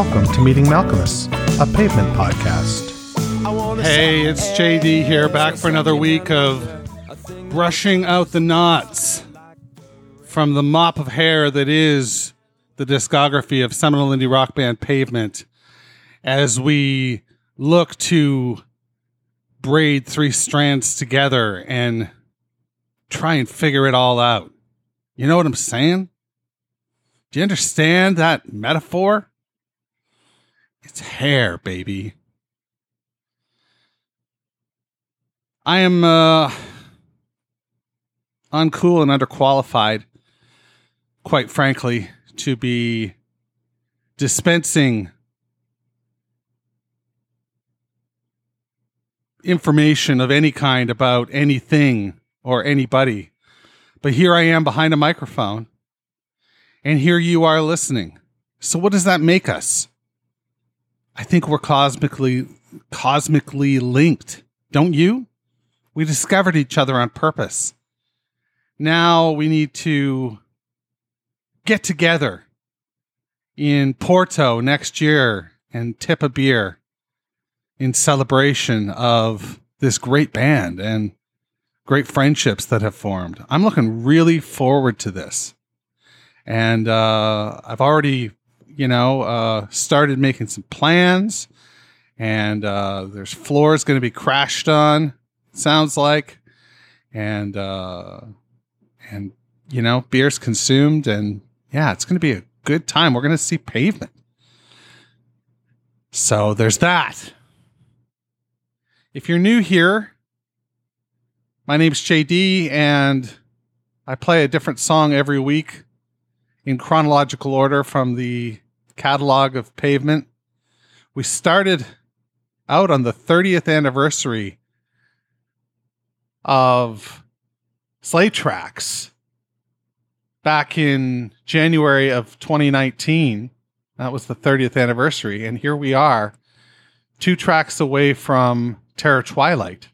welcome to Meeting Malkmus, a pavement podcast. Hey, it's JD here, back for another week of brushing out the knots from the mop of hair that is the discography of seminal indie rock band Pavement as we look to braid three strands together and try and figure it all out. You know what I'm saying? Do you understand that metaphor? It's hair, baby. I am uh, uncool and underqualified, quite frankly, to be dispensing information of any kind about anything or anybody. But here I am behind a microphone, and here you are listening. So what does that make us? I think we're cosmically cosmically linked, don't you? We discovered each other on purpose. Now we need to get together in Porto next year and tip a beer in celebration of this great band and great friendships that have formed. I'm looking really forward to this. And uh, I've already, you know, uh, started making some plans. And uh, there's floors going to be crashed on, sounds like. And, uh, and, you know, beer's consumed. And yeah, it's going to be a good time. We're going to see pavement. So there's that. If you're new here, my name's JD, and I play a different song every week in chronological order from the catalog of Pavement. We started out on the 30th anniversary of Slay Tracks back in January of 2019. That was the 30th anniversary. And here we are, two tracks away from Terror Twilight.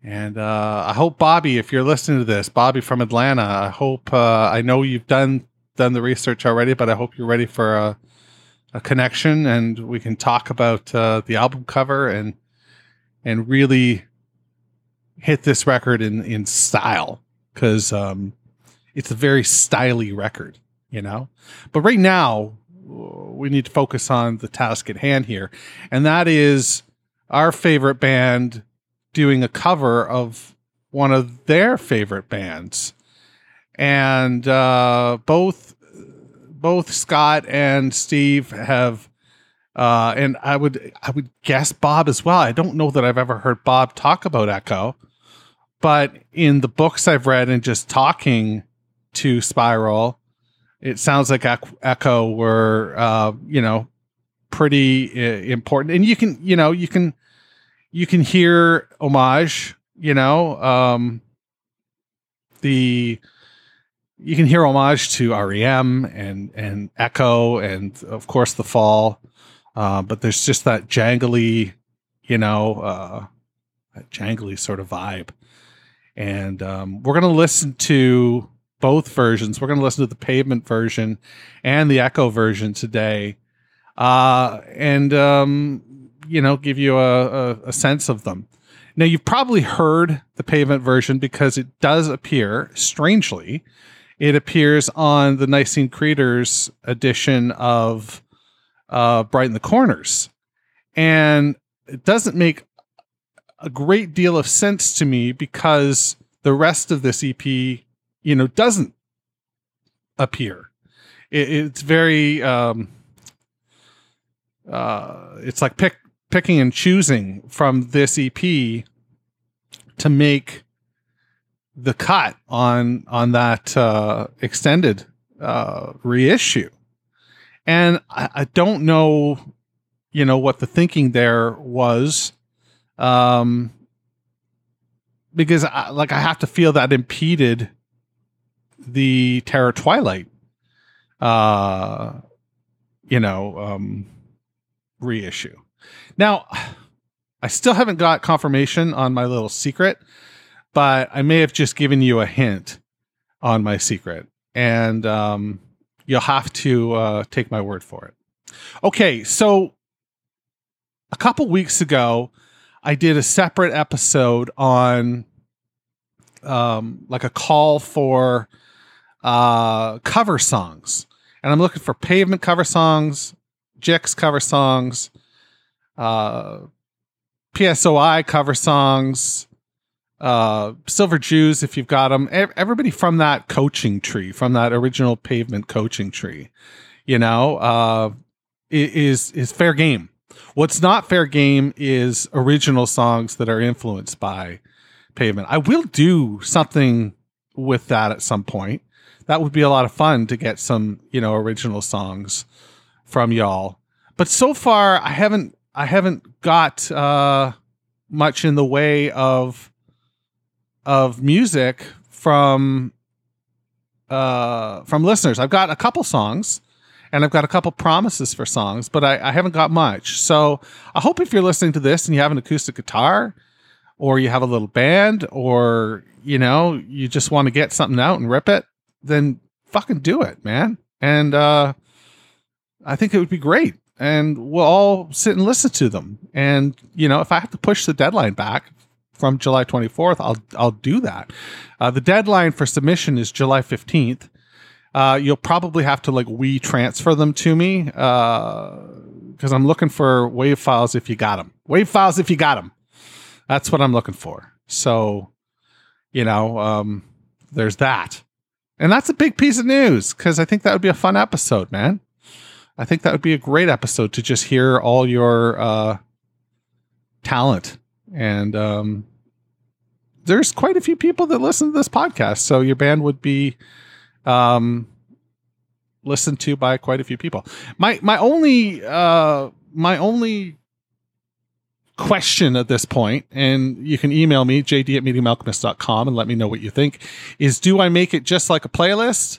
And uh, I hope Bobby, if you're listening to this, Bobby from Atlanta, I hope uh, I know you've done done the research already, but I hope you're ready for a, a connection and we can talk about uh, the album cover and and really hit this record in in style because um, it's a very styly record, you know. But right now, we need to focus on the task at hand here, and that is our favorite band doing a cover of one of their favorite bands, and uh, both both Scott and Steve have. Uh, and I would I would guess Bob as well. I don't know that I've ever heard Bob talk about Echo, but in the books I've read and just talking to Spiral, it sounds like Echo were uh, you know pretty uh, important. And you can you know you can you can hear homage, you know, um, the you can hear homage to REM and and Echo and of course the Fall, uh, but there's just that jangly, you know, uh, jangly sort of vibe. And um, we're gonna listen to both versions. We're gonna listen to the Pavement version and the Echo version today, uh, and um, you know, give you a, a, a sense of them. Now, you've probably heard the pavement version because it does appear, strangely, it appears on the Nicene Creedence edition of uh, Brighten the Corners. And it doesn't make a great deal of sense to me because the rest of this EP, you know, doesn't appear. It, it's very, um, uh, it's like pick picking and choosing from this EP to make the cut on on that uh, extended uh, reissue, and I, I, don't know, you know, what the thinking there was, um, because I, like I have to feel that impeded the Terror Twilight, uh, you know, um, reissue. Now, I still haven't got confirmation on my little secret, but I may have just given you a hint on my secret, and um, you'll have to uh, take my word for it. Okay, so a couple weeks ago, I did a separate episode on um, like a call for uh, cover songs. And I'm looking for pavement cover songs, Jicks cover songs, uh, PSOI cover songs, uh, Silver Jews, if you've got them. Everybody from that coaching tree, from that original pavement coaching tree, you know, uh, is is fair game. What's not fair game is original songs that are influenced by pavement. I will do something with that at some point. That would be a lot of fun to get some, you know, original songs from y'all. But so far I haven't I haven't got uh much in the way of of music from uh from listeners. I've got a couple songs and I've got a couple promises for songs, but I, I haven't got much. So I hope if you're listening to this and you have an acoustic guitar or you have a little band or you know you just want to get something out and rip it then fucking do it man and uh i think it would be great and we'll all sit and listen to them and you know if i have to push the deadline back from july 24th i'll i'll do that uh, the deadline for submission is july 15th uh, you'll probably have to like we transfer them to me because uh, i'm looking for wave files if you got them wave files if you got them that's what I'm looking for. So, you know, um, there's that. And that's a big piece of news because I think that would be a fun episode, man. I think that would be a great episode to just hear all your uh, talent. And um, there's quite a few people that listen to this podcast. So your band would be um, listened to by quite a few people. My my only uh, my only question at this point, and you can email me, jd at meetingmalkmus.com, and let me know what you think, is do I make it just like a playlist?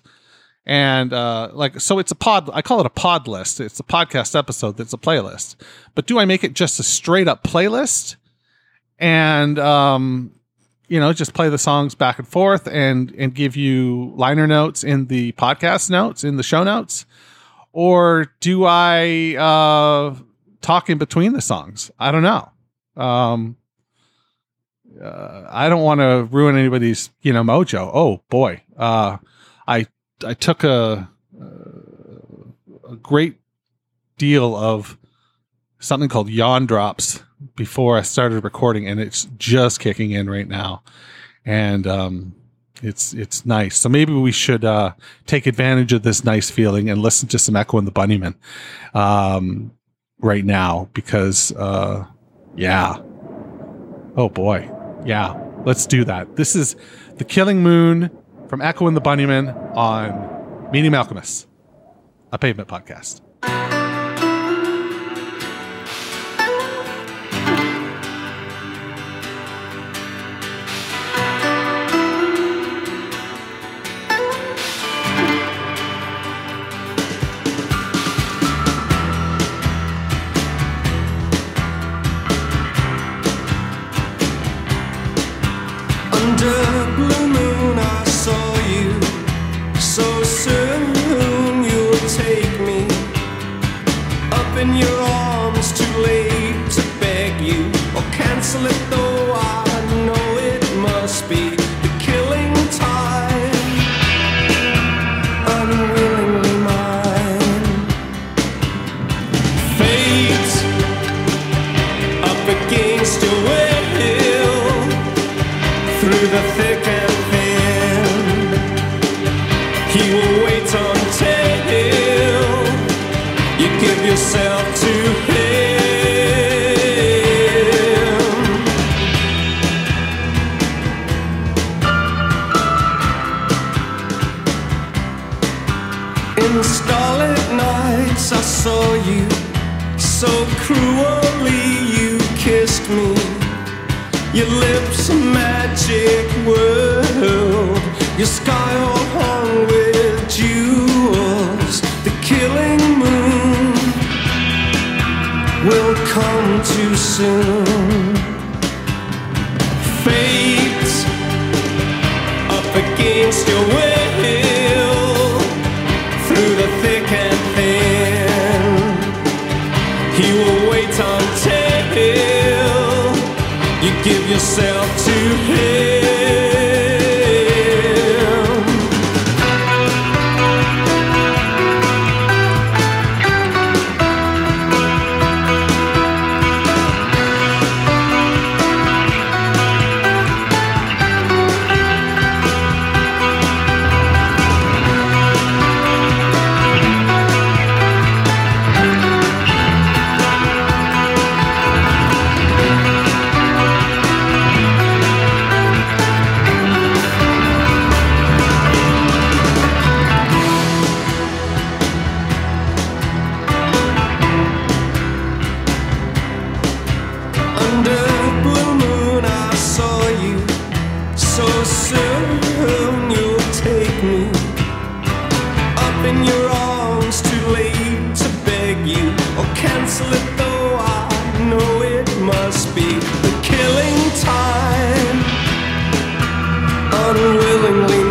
And uh, like, so it's a pod, I call it a pod list. It's a podcast episode that's a playlist. But do I make it just a straight up playlist? And, um, you know, just play the songs back and forth and and give you liner notes in the podcast notes in the show notes, or do I uh, talk in between the songs. I don't know. Um, uh, I don't want to ruin anybody's you know mojo. Oh boy, uh, I I took a a great deal of something called yawn drops before I started recording, and it's just kicking in right now, and um, it's it's nice. So maybe we should uh, take advantage of this nice feeling and listen to some Echo and the Bunnymen. Um, right now because uh yeah. Oh boy. Yeah. Let's do that. This is The Killing Moon from Echo and the Bunnymen on Meeting Malkmus, a pavement podcast. fate up against your will through the thick and thin. He will wait until you give yourself to him. You. So soon you'll take me up in your arms. Too late to beg you or cancel it, though I know it must be the killing time. Unwillingly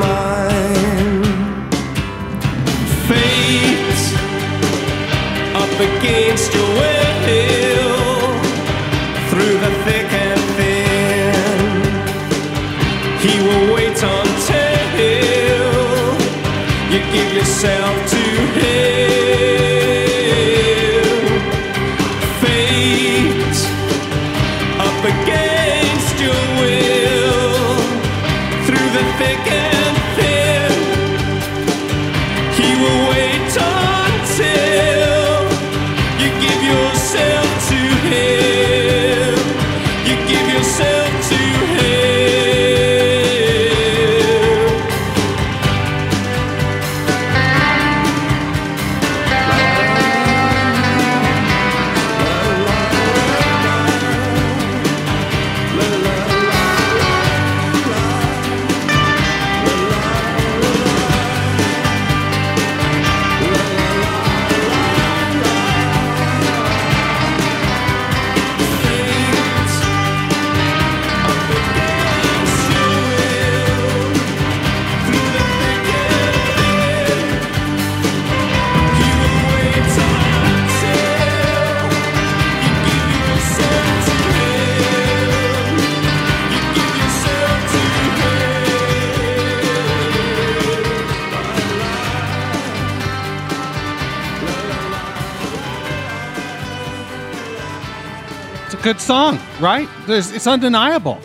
good song, right? There's, it's undeniable.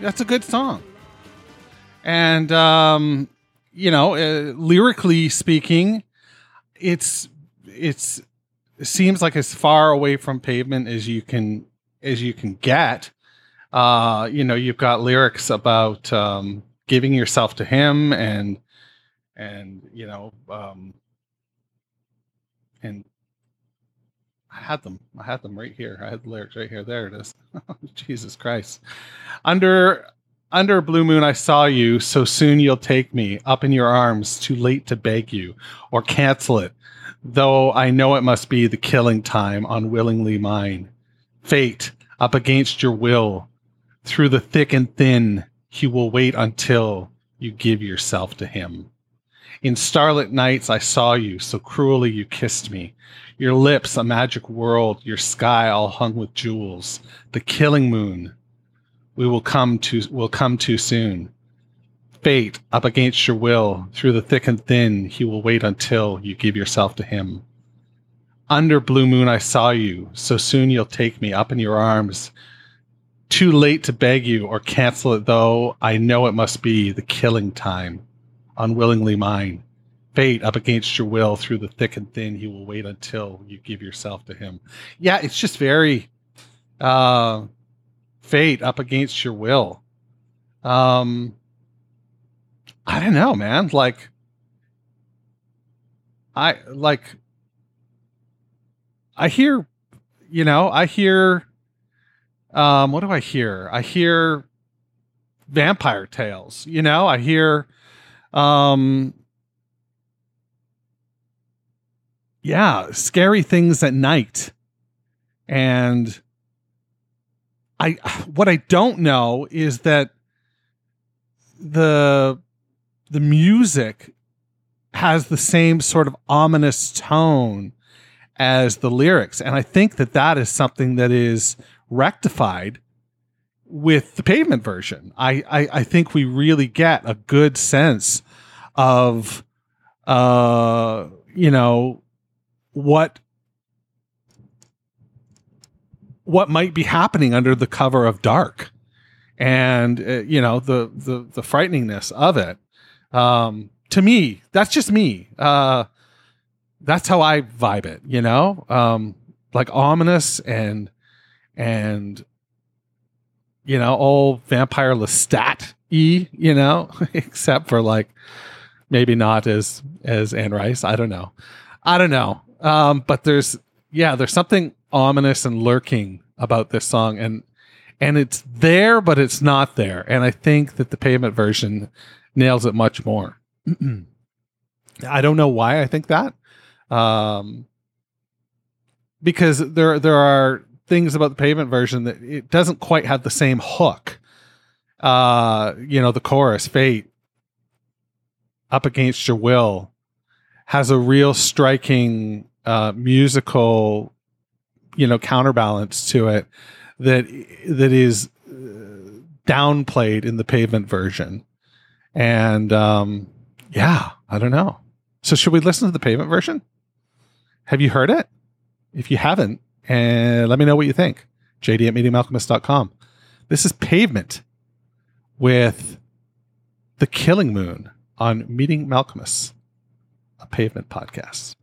That's a good song. And, um, you know, uh, lyrically speaking, it's, it's, it seems like as far away from pavement as you can, as you can get. Uh, you know, you've got lyrics about, um, giving yourself to him and, and, you know, um, and I had them. I had them right here. I had the lyrics right here. There it is. Jesus Christ. Under under blue moon I saw you, so soon you'll take me up in your arms, too late to beg you or cancel it. Though I know it must be the killing time, unwillingly mine. Fate up against your will, through the thick and thin, he will wait until you give yourself to him. In starlit nights I saw you, so cruelly you kissed me. Your lips a magic world, your sky all hung with jewels. The killing moon we will come to will come too soon. Fate up against your will, through the thick and thin, he will wait until you give yourself to him. Under blue moon I saw you, so soon you'll take me up in your arms. Too late to beg you or cancel it, though I know it must be the killing time, unwillingly mine. Fate up against your will, through the thick and thin, he will wait until you give yourself to him. Yeah, it's just very uh, fate up against your will. Um, I don't know, man. Like, I like, I hear, you know, I hear, um, what do I hear? I hear vampire tales, you know, I hear, um, yeah, scary things at night. And I, what I don't know is that the, the music has the same sort of ominous tone as the lyrics. And I think that that is something that is rectified with the pavement version. I, I, I think we really get a good sense of, uh, you know, what what might be happening under the cover of dark and uh, you know the the the frighteningness of it. Um to me that's just me. Uh that's how i vibe it you know? Um like ominous and and you know all vampire lestat e you know? Except for like maybe not as as anne rice. I don't know. I don't know um but there's yeah there's something ominous and lurking about this song and and it's there but it's not there. And i think that the pavement version nails it much more. I don't know why i think that. Um because there there are things about the pavement version that it doesn't quite have the same hook. Uh you know the chorus fate up against your will has a real striking uh musical you know counterbalance to it that that is uh, downplayed in the pavement version. And um yeah i don't know. So should we listen to the pavement version? Have you heard it? If you haven't and let me know what you think. Jd at meetingmalkmus.com this is pavement with the killing moon on meeting Malkmus a pavement podcast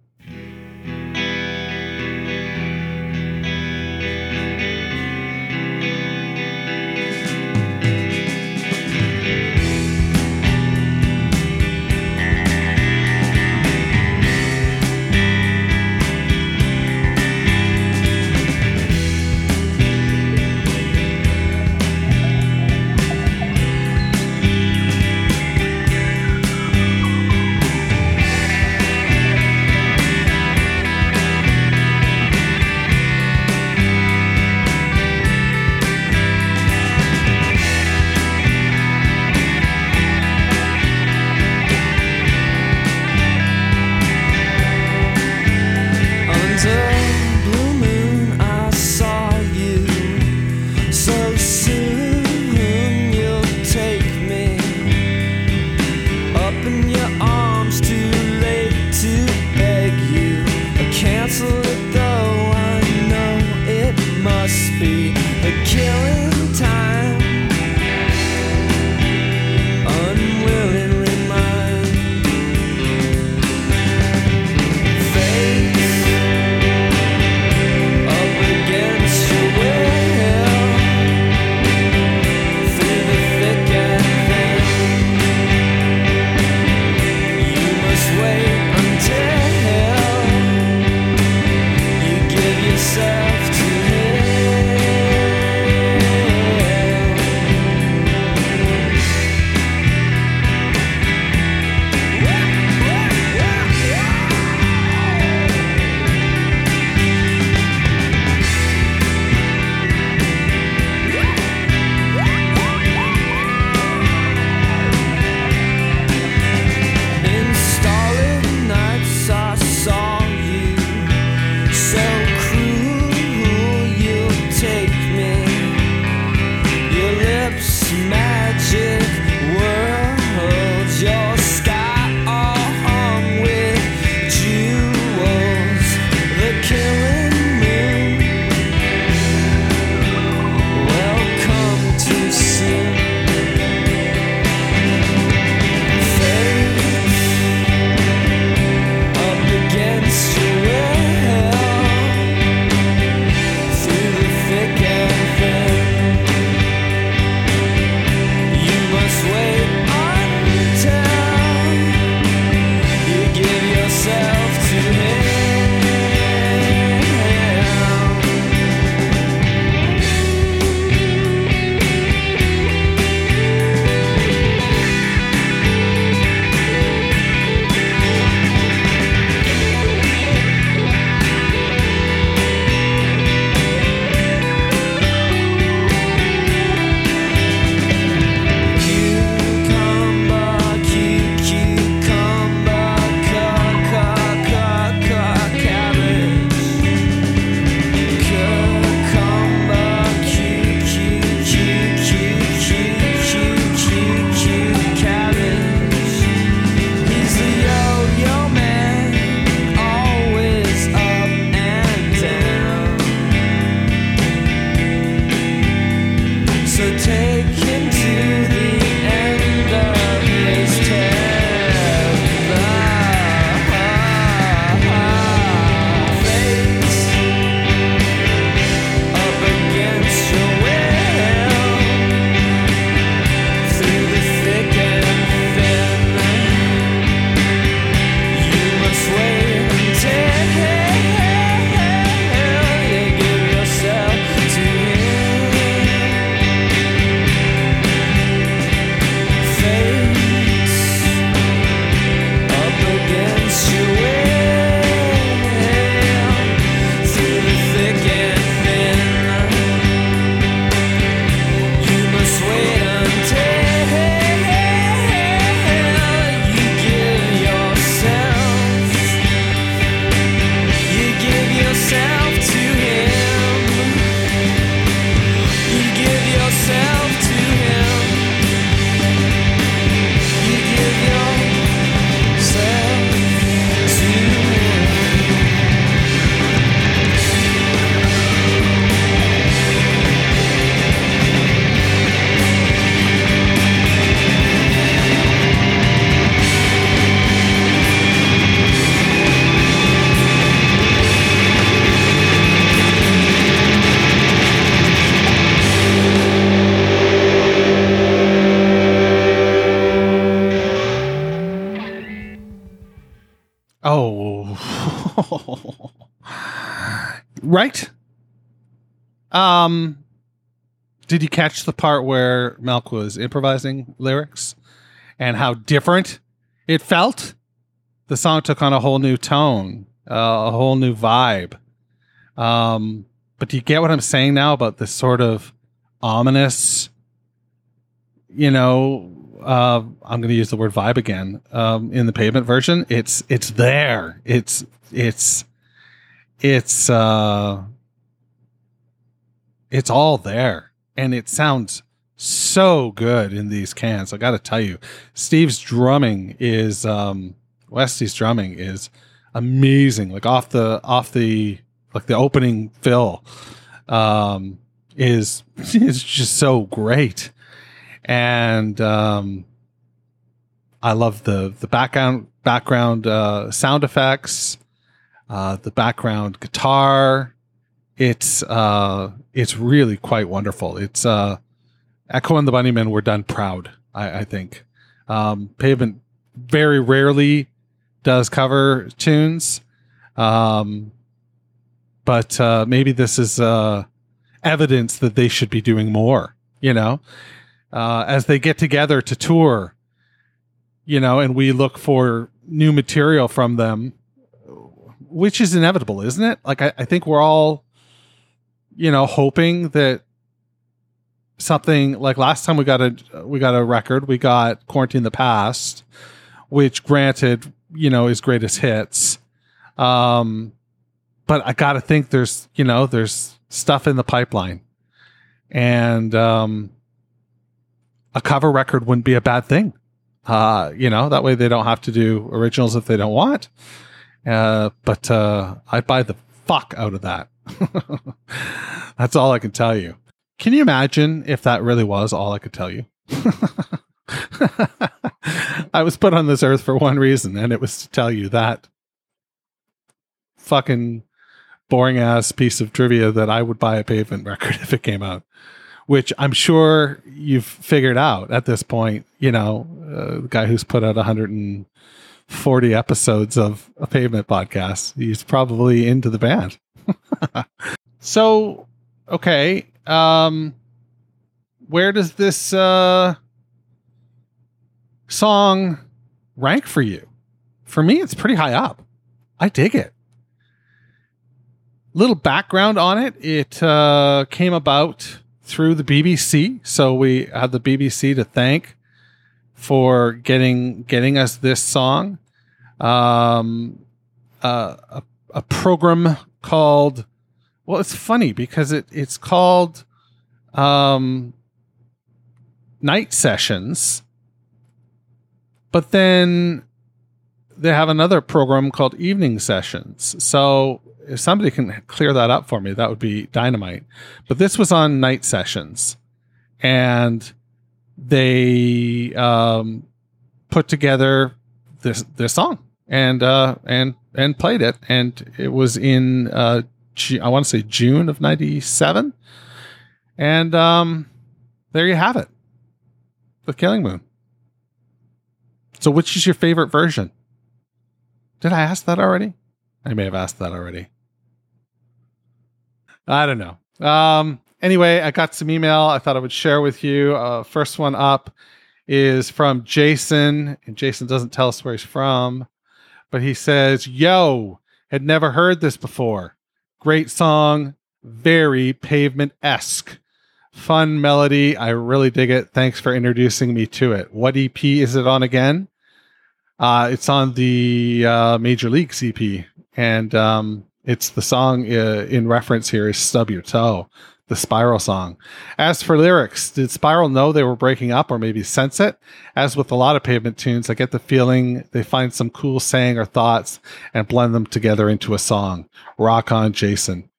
Oh. right. Um did you catch the part where Malk was improvising lyrics and how different it felt? The song took on a whole new tone, uh, a whole new vibe. Um but do you get what I'm saying now about this sort of ominous you know, uh, I'm going to use the word vibe again. Um, in the pavement version, it's it's there. It's it's it's uh, it's all there, and it sounds so good in these cans. I got to tell you, Steve's drumming is um, Westy's drumming is amazing. Like off the off the like the opening fill um, is is just so great and um, I love the the background background uh, sound effects, uh, the background guitar. It's uh, it's really quite wonderful. It's uh, Echo and the Bunnymen were done proud. I, I think um, Pavement very rarely does cover tunes, um, but uh, maybe this is uh, evidence that they should be doing more. You know, uh, as they get together to tour, you know, and we look for new material from them, which is inevitable, isn't it? Like, I, I think we're all, you know, hoping that something like last time we got a we got a record, we got Quarantine the Past, which granted, you know, is greatest hits. Um, but I got to think there's, you know, there's stuff in the pipeline. And um a cover record wouldn't be a bad thing. Uh, you know, that way they don't have to do originals if they don't want. Uh, but uh, I'd buy the fuck out of that. That's all I can tell you. Can you imagine if that really was all I could tell you? I was put on this earth for one reason, and it was to tell you that fucking boring ass piece of trivia that I would buy a pavement record if it came out which I'm sure you've figured out at this point. You know, uh, the guy who's put out 140 episodes of a pavement podcast, he's probably into the band. so, okay, um, where does this uh, song rank for you? For me, it's pretty high up. I dig it. Little background on it. It uh, came about through the BBC. So we have the BBC to thank for getting getting us this song. Um, uh, a, a program called well, it's funny because it it's called um, night sessions, but then they have another program called evening sessions. So if somebody can clear that up for me, that would be dynamite. But this was on night sessions, and they um, put together this this song and uh, and and played it, and it was in uh, I want to say June of '97, and um, there you have it, the Killing Moon. So, which is your favorite version? Did I ask that already? I may have asked that already. I don't know. Um, anyway, I got some email I thought I would share with you. Uh, first one up is from Jason, and Jason doesn't tell us where he's from, but he says, Yo, had never heard this before. Great song, very pavement esque. Fun melody. I really dig it. Thanks for introducing me to it. What EP is it on again? Uh, it's on the uh, Major League EP, and um, it's the song uh, in reference here is Stub Your Toe, the Spiral song. As for lyrics, did Spiral know they were breaking up or maybe sense it? As with a lot of pavement tunes, I get the feeling they find some cool saying or thoughts and blend them together into a song. Rock on, Jason.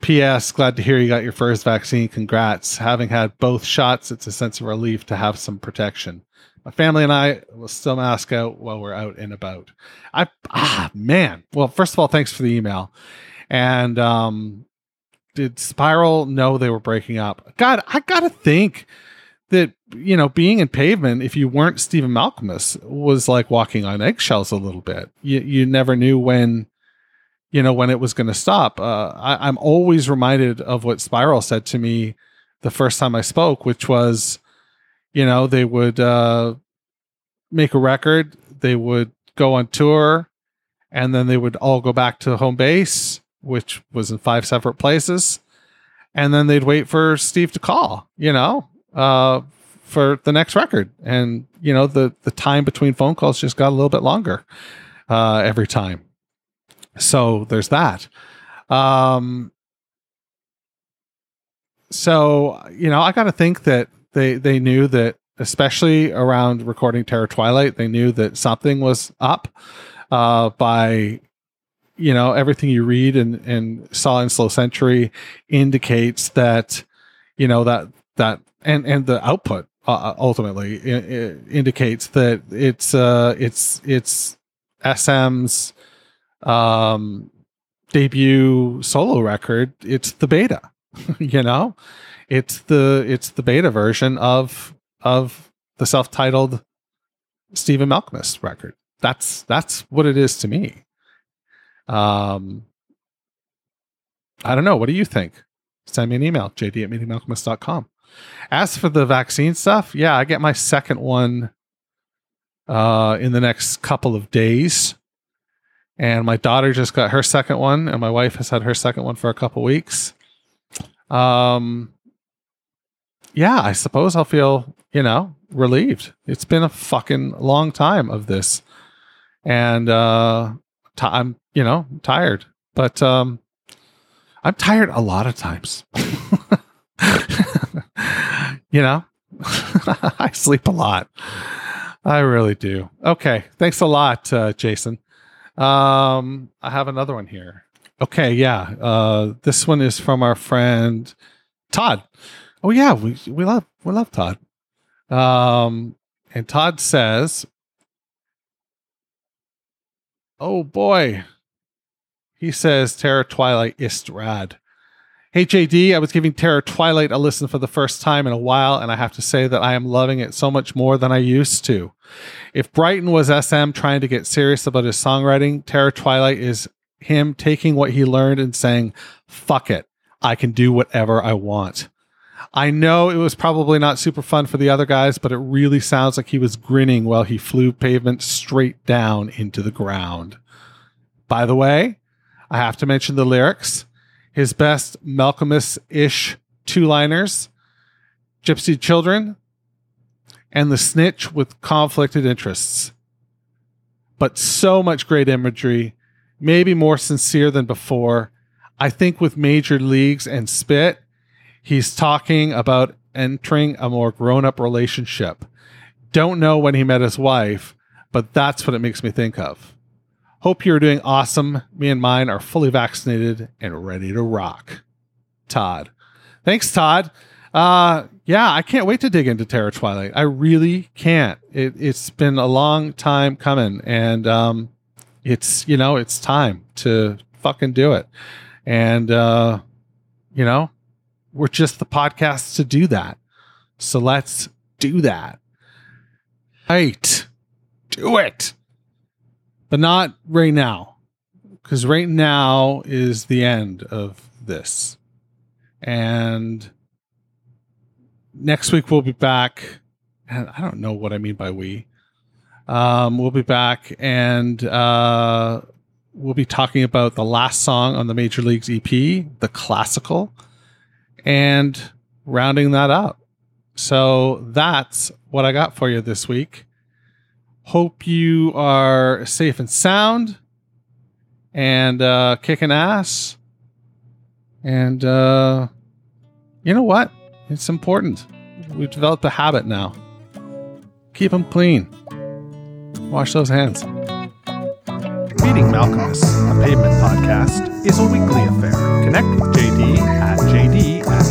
P.S. Glad to hear you got your first vaccine. Congrats. Having had both shots, it's a sense of relief to have some protection. My family and I will still mask out while we're out and about. I ah man. Well, first of all, thanks for the email. And um, did Spiral know they were breaking up? God, I gotta think that you know being in pavement if you weren't stephen Malkmus was like walking on eggshells a little bit you, you never knew when you know when it was going to stop uh, I, i'm always reminded of what spiral said to me the first time i spoke which was you know they would uh, make a record they would go on tour and then they would all go back to home base which was in five separate places and then they'd wait for steve to call you know uh, for the next record. And you know the the time between phone calls just got a little bit longer uh, every time. So there's that. Um so you know i gotta think that they they knew that especially around recording terror twilight they knew that something was up uh by you know everything you read and and saw in slow century indicates that you know that that and and the output uh, ultimately i- i- indicates that it's uh it's it's sm's um debut solo record. It's the beta you know it's the it's the beta version of of the self-titled Stephen Malkmus record. That's that's what it is to me. Um I don't know. What do you think? Send me an email, jd at meetingmalkmus.com. As for the vaccine stuff, yeah, I get my second one uh in the next couple of days. And my daughter just got her second one, and my wife has had her second one for a couple weeks. Um yeah, I suppose I'll feel, you know, relieved. It's been a fucking long time of this. And uh ti I'm, you know, tired. But um I'm tired a lot of times. you know, I sleep a lot. I really do. Okay. Thanks a lot, uh, Jason. Um, I have another one here. Okay. Yeah. Uh, this one is from our friend Todd. Oh yeah, we we love we love Todd. Um, and Todd says, "Oh boy," he says, "Terror Twilight ist rad." Hey JD, I was giving Terror Twilight a listen for the first time in a while, and I have to say that I am loving it so much more than I used to. If Brighten was SM trying to get serious about his songwriting, Terror Twilight is him taking what he learned and saying, "Fuck it, I can do whatever I want." I know it was probably not super fun for the other guys, but it really sounds like he was grinning while he flew pavement straight down into the ground. By the way, I have to mention the lyrics. His best Malkmus ish two liners Gypsy Children and the snitch with conflicted interests. But so much great imagery, maybe more sincere than before. I think with Major Leagues and Spit, he's talking about entering a more grown up relationship. Don't know when he met his wife, but that's what it makes me think of. Hope you're doing awesome. Me and mine are fully vaccinated and ready to rock. Todd. Thanks, Todd. Uh yeah, I can't wait to dig into Terror Twilight. I really can't. It, it's been a long time coming, and um, it's you know it's time to fucking do it. And uh, you know, we're just the podcast to do that. So let's do that. Right, do it, but not right now, because right now is the end of this, and next week we'll be back. And I don't know what I mean by we. Um, we'll be back and uh, we'll be talking about the last song on the Major Leagues EP, the classical, and rounding that up. So that's what I got for you this week. Hope you are safe and sound and uh, kicking ass. And uh, you know what? It's important. We've developed a habit now. Keep them clean. Wash those hands. Meeting Malkmus, a pavement podcast, is a weekly affair. Connect with JD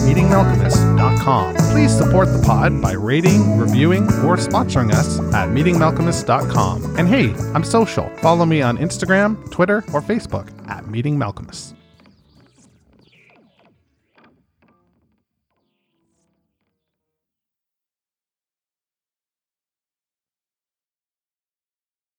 at Please support the pod by rating, reviewing, or sponsoring us at meetingmalkmus.com. And hey, I'm social. Follow me on Instagram, Twitter, or Facebook at Meeting Malkmus.